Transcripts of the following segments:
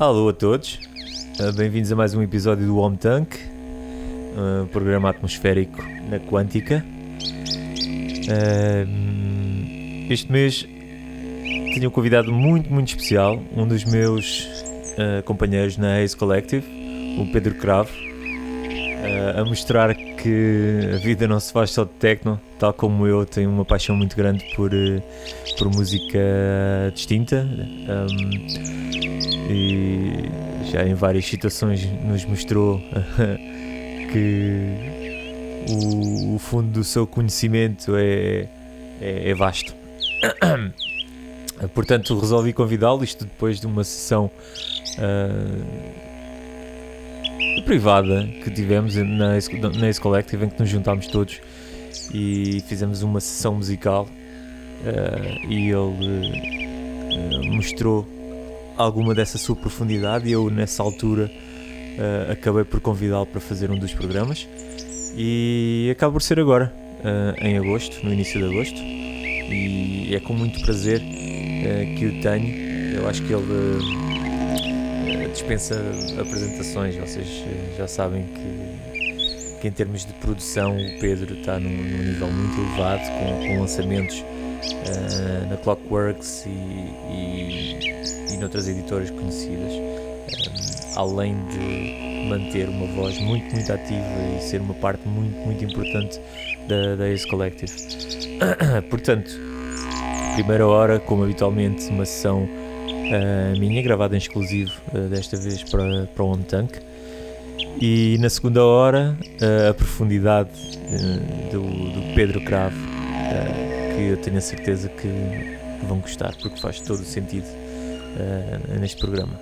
Alô a todos, Uh, bem-vindos a mais um episódio do Home Tank, uh, programa atmosférico na Quântica. Uh, este mês tenho um convidado muito, muito especial, um dos meus companheiros na Ace Collective, o Pedro Cravo, a mostrar que a vida não se faz só de techno, tal como eu tenho uma paixão muito grande por, por música distinta. Um, e já em várias situações nos mostrou que o, o, fundo do seu conhecimento é, é, é vasto. Portanto, resolvi convidá-lo, isto depois de uma sessão uh, privada que tivemos na na Ace Collective, em que nos juntámos todos e fizemos uma sessão musical. Uh, e ele uh, mostrou alguma dessa sua profundidade e eu nessa altura uh, acabei por convidá-lo para fazer um dos programas e acaba por ser agora, uh, em agosto, no início de agosto e é com muito prazer uh, que o tenho. Eu acho que ele dispensa apresentações, vocês já sabem que, que em termos de produção o Pedro está num, num nível muito elevado com, com lançamentos na Clockworks e, e e noutras editoras conhecidas, um, além de manter uma voz muito, muito ativa e ser uma parte muito, muito importante da, da Ace Collective. Portanto, primeira hora, como habitualmente, uma sessão uh, minha, gravada em exclusivo, uh, desta vez para, para o Home Tank. E na segunda hora, uh, a profundidade do, do, Pedro Cravo, que eu tenho a certeza que vão gostar, porque faz todo o sentido uh, neste programa.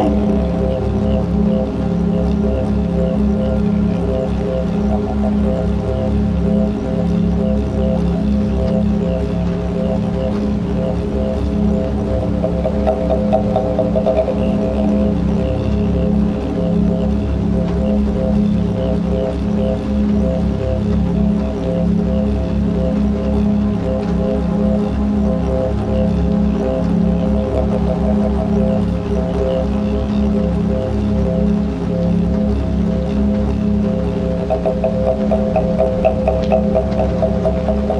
hồn Thank you. Thank you.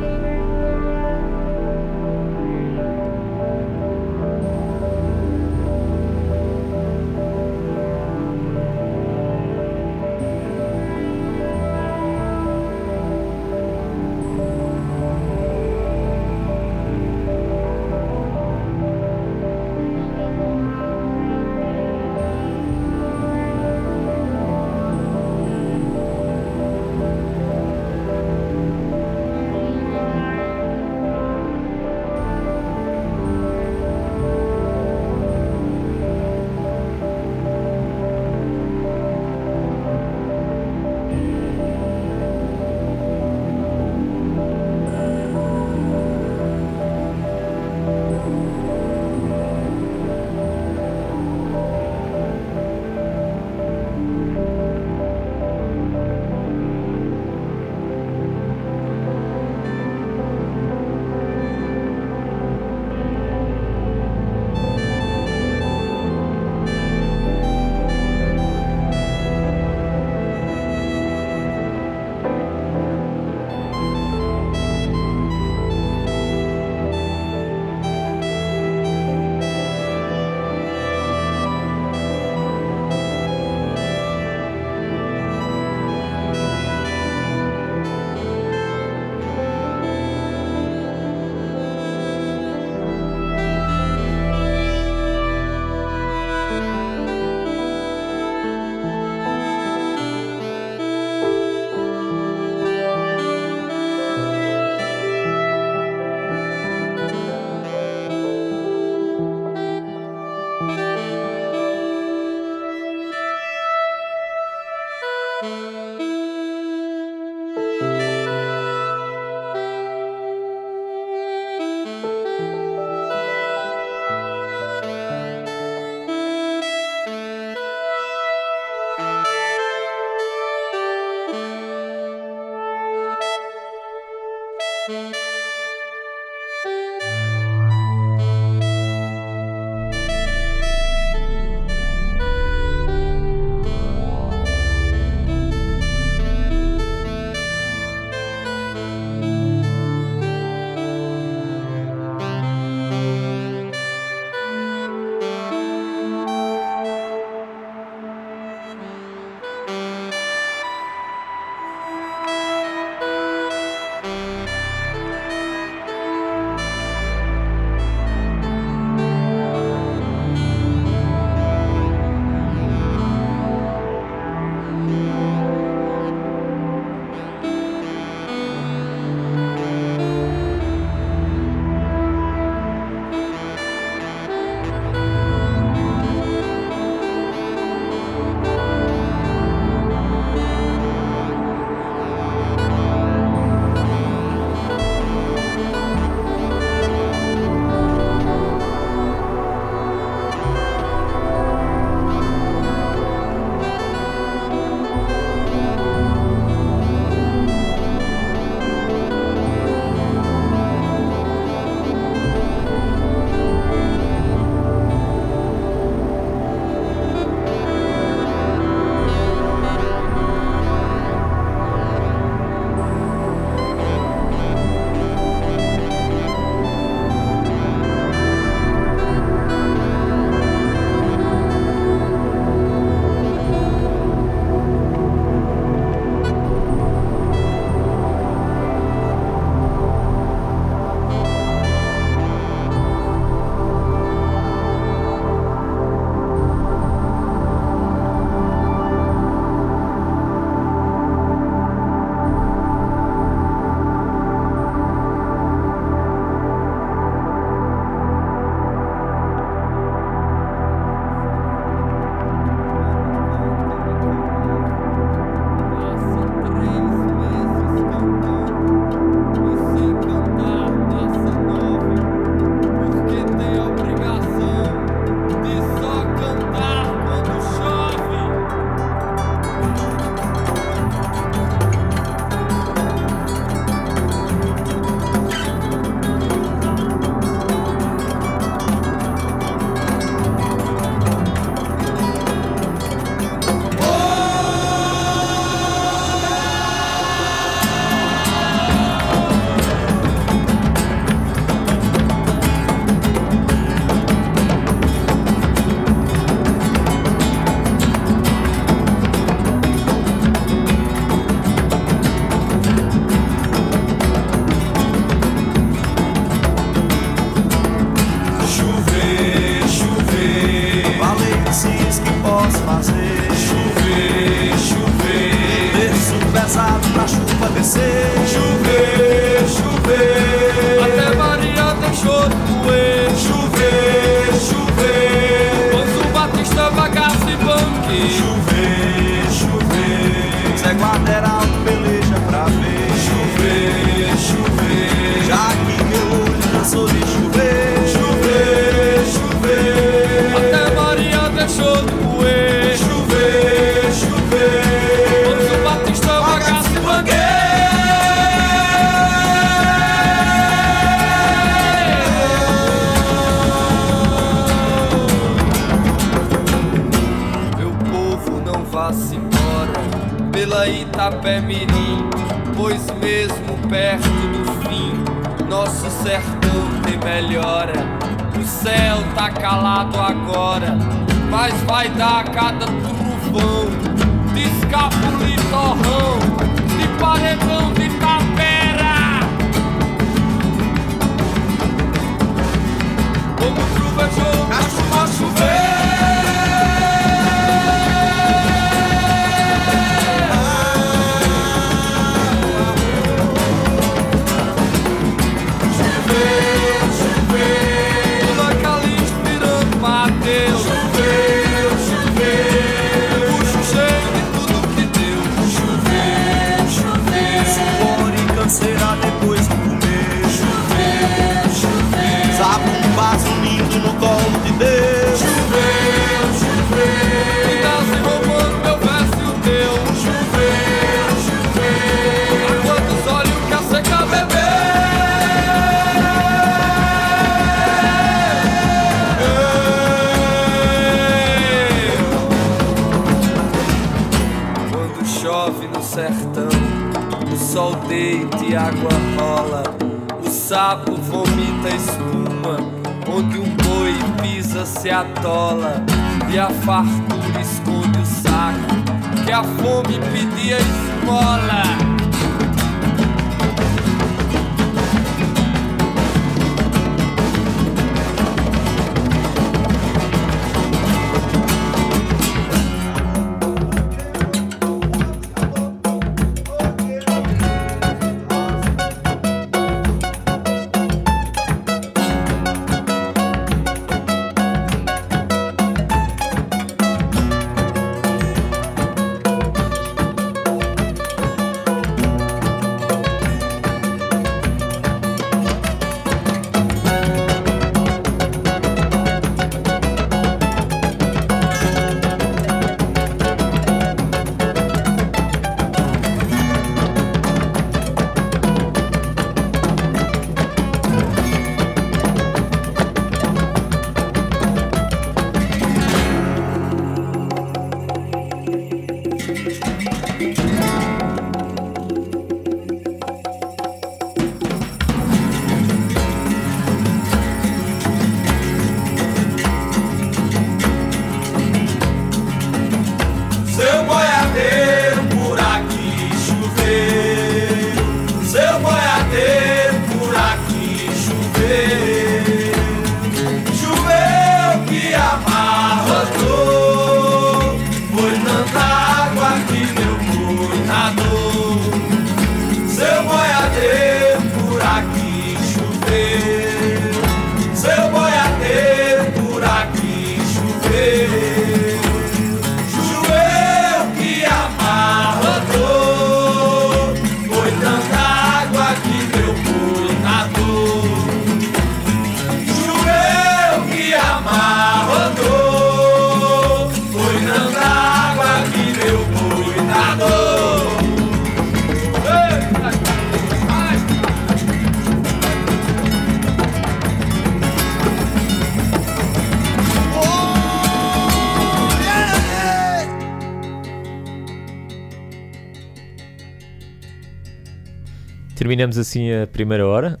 terminamos assim a primeira hora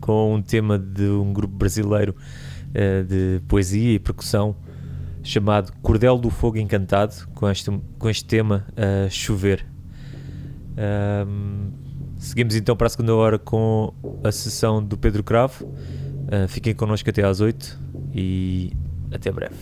com um tema de um grupo brasileiro uh, de poesia e percussão chamado Cordel do Fogo Encantado, com este, com este tema uh, Chover. Um, seguimos então para a segunda hora com a sessão do Pedro Cravo. Uh, fiquem connosco até às 8 e até breve.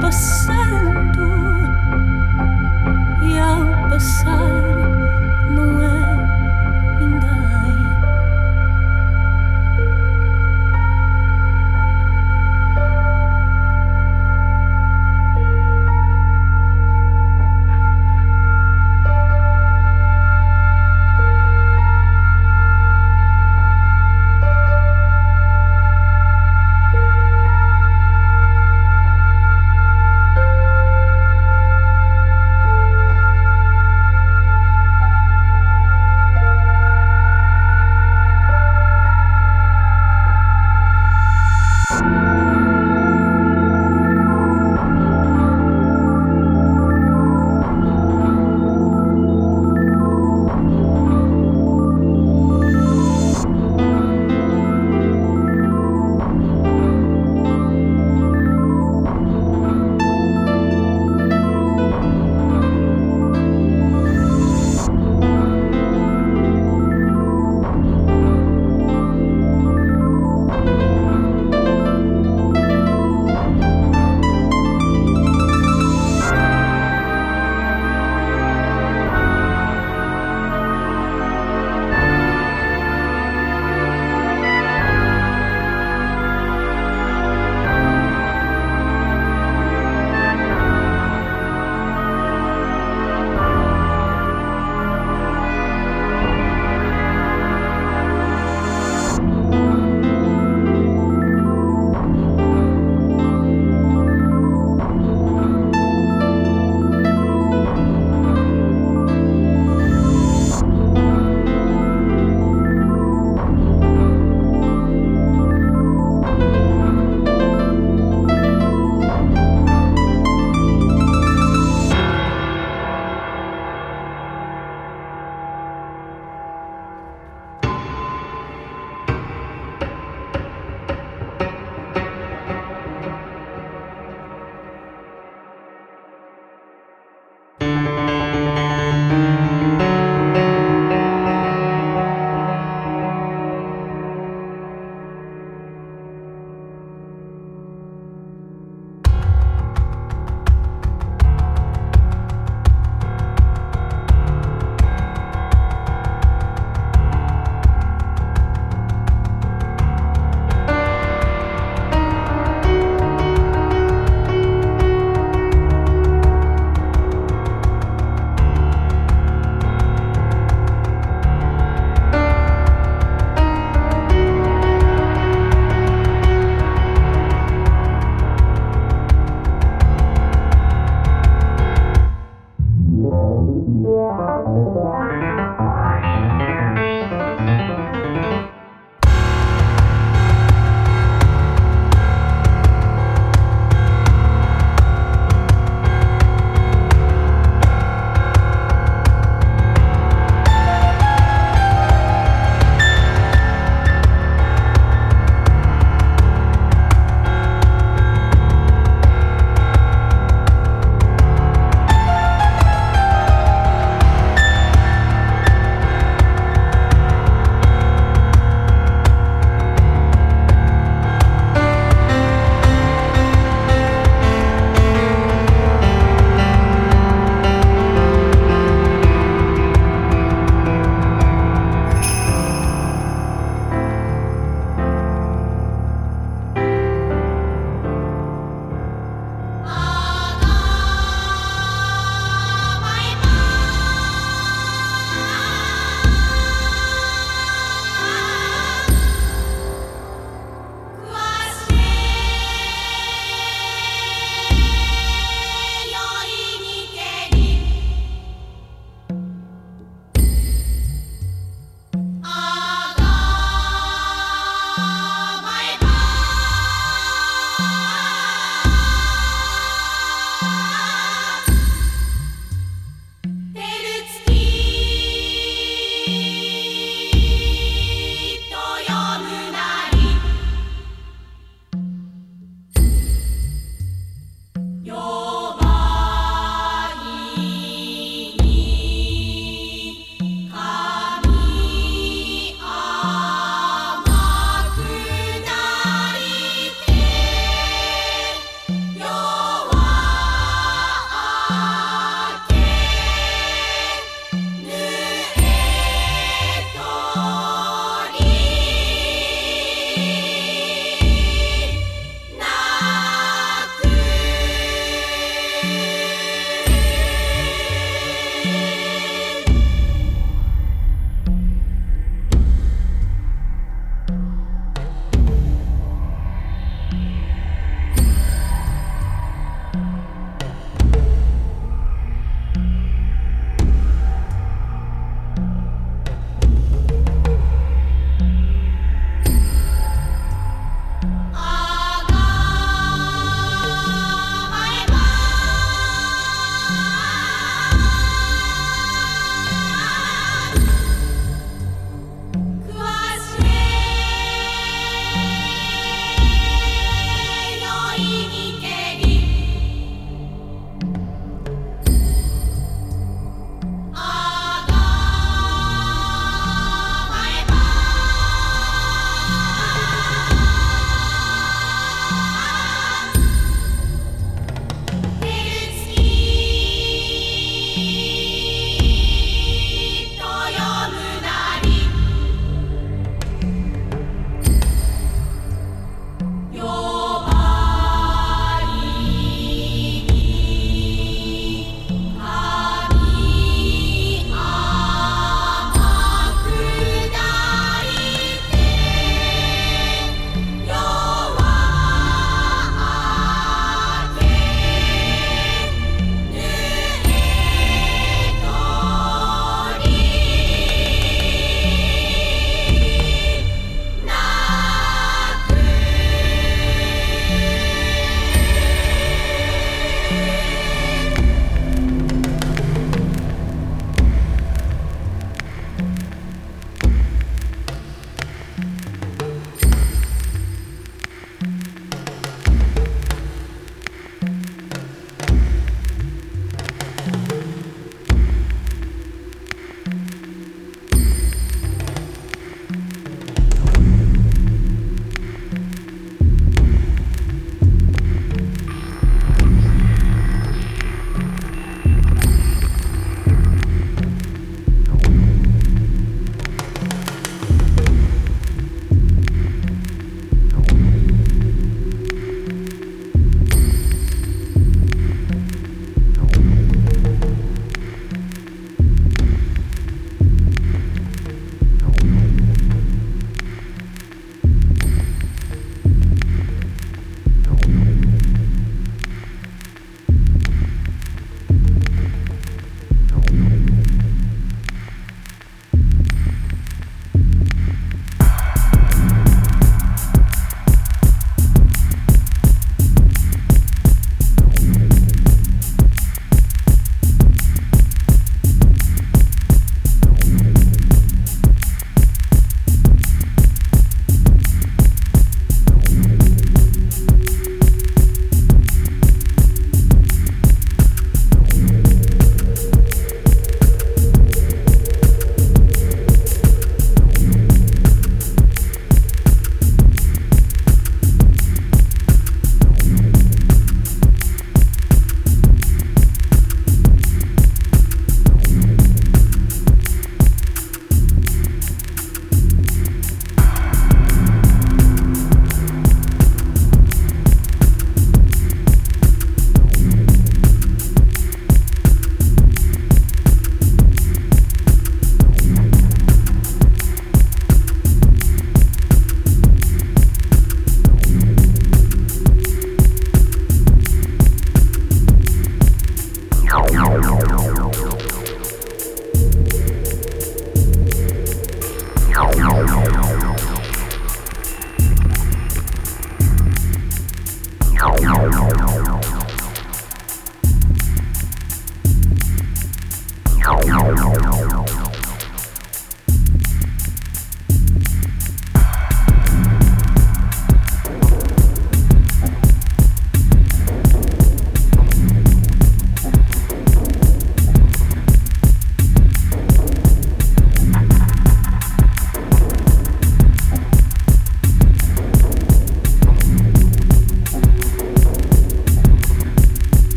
beside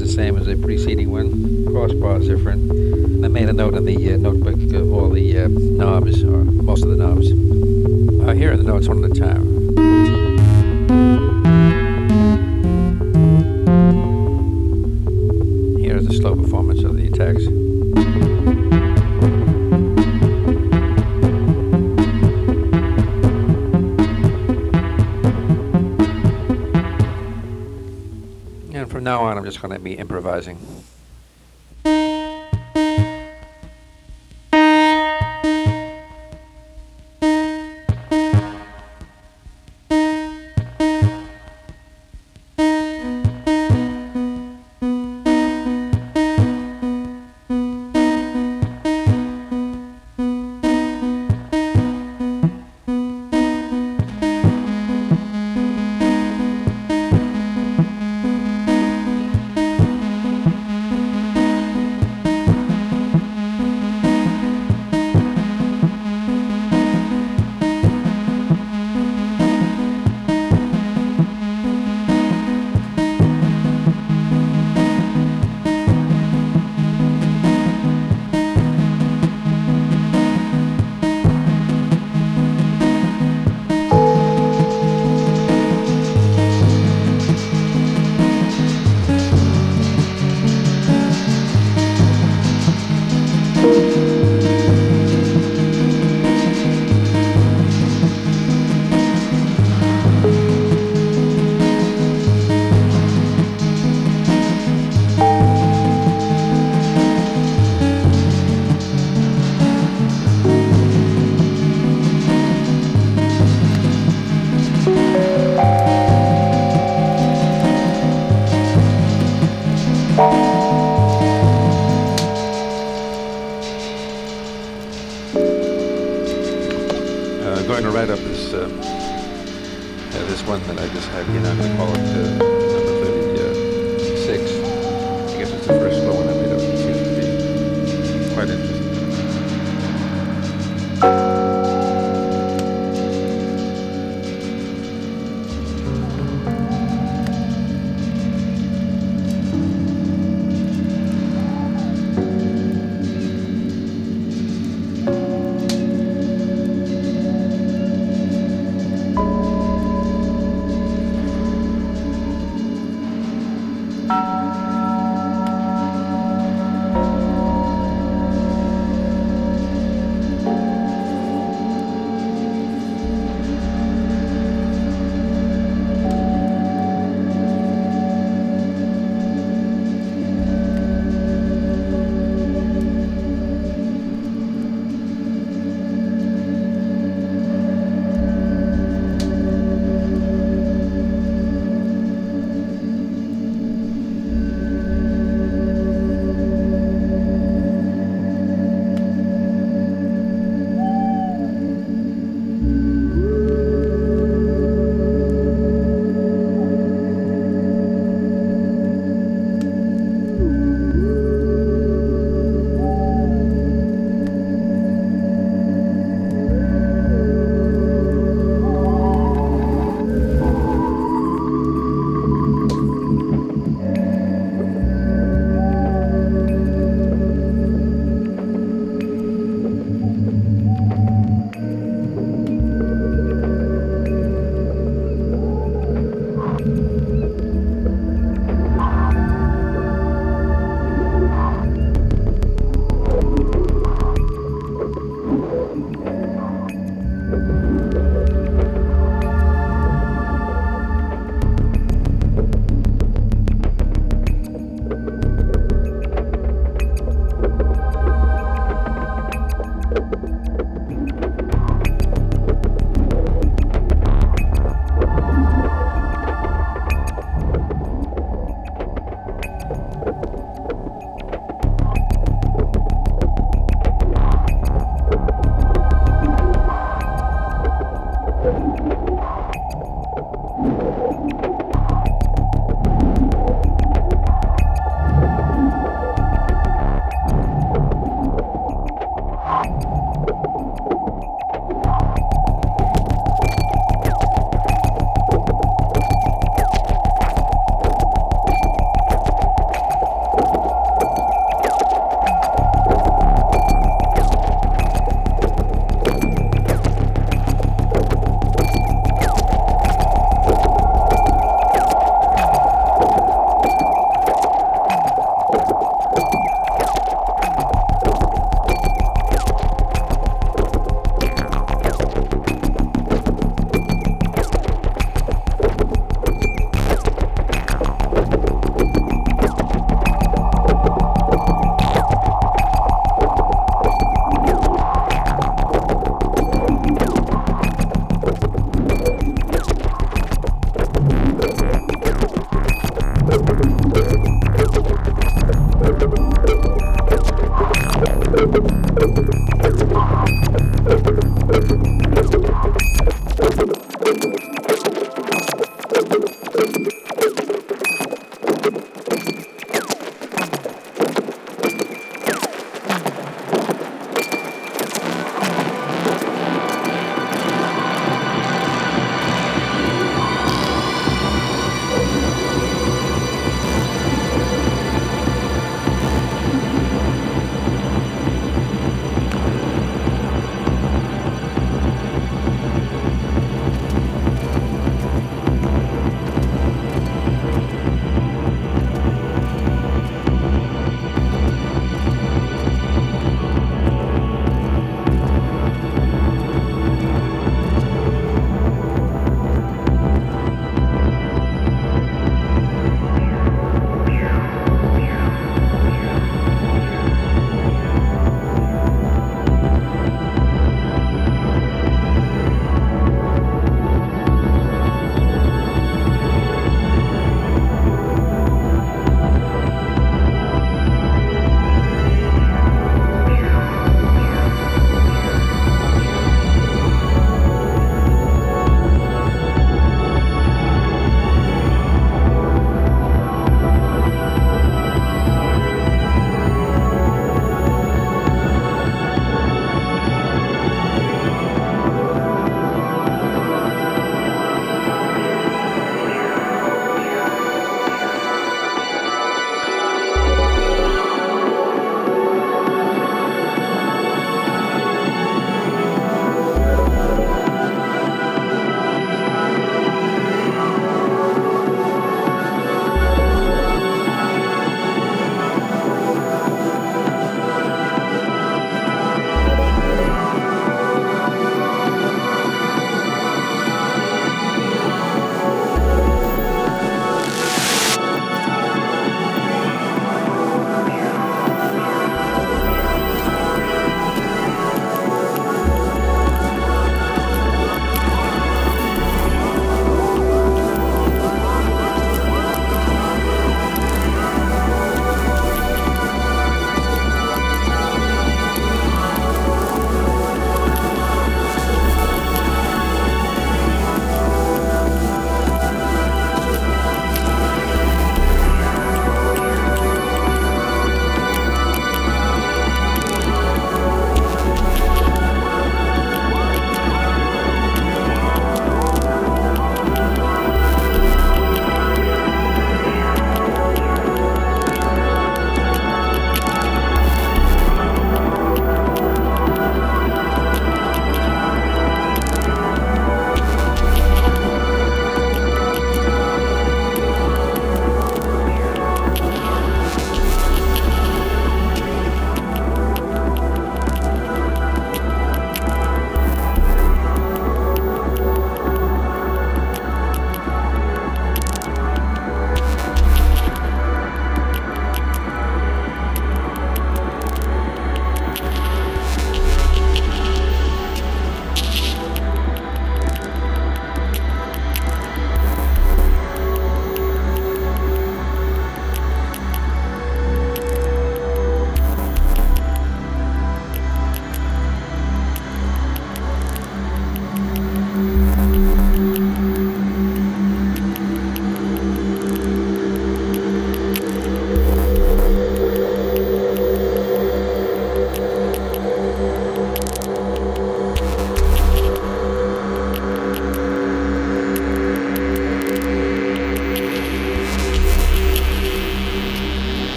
is the same as the preceding one, crossbar is different. I made a note in the uh, just going to be improvising.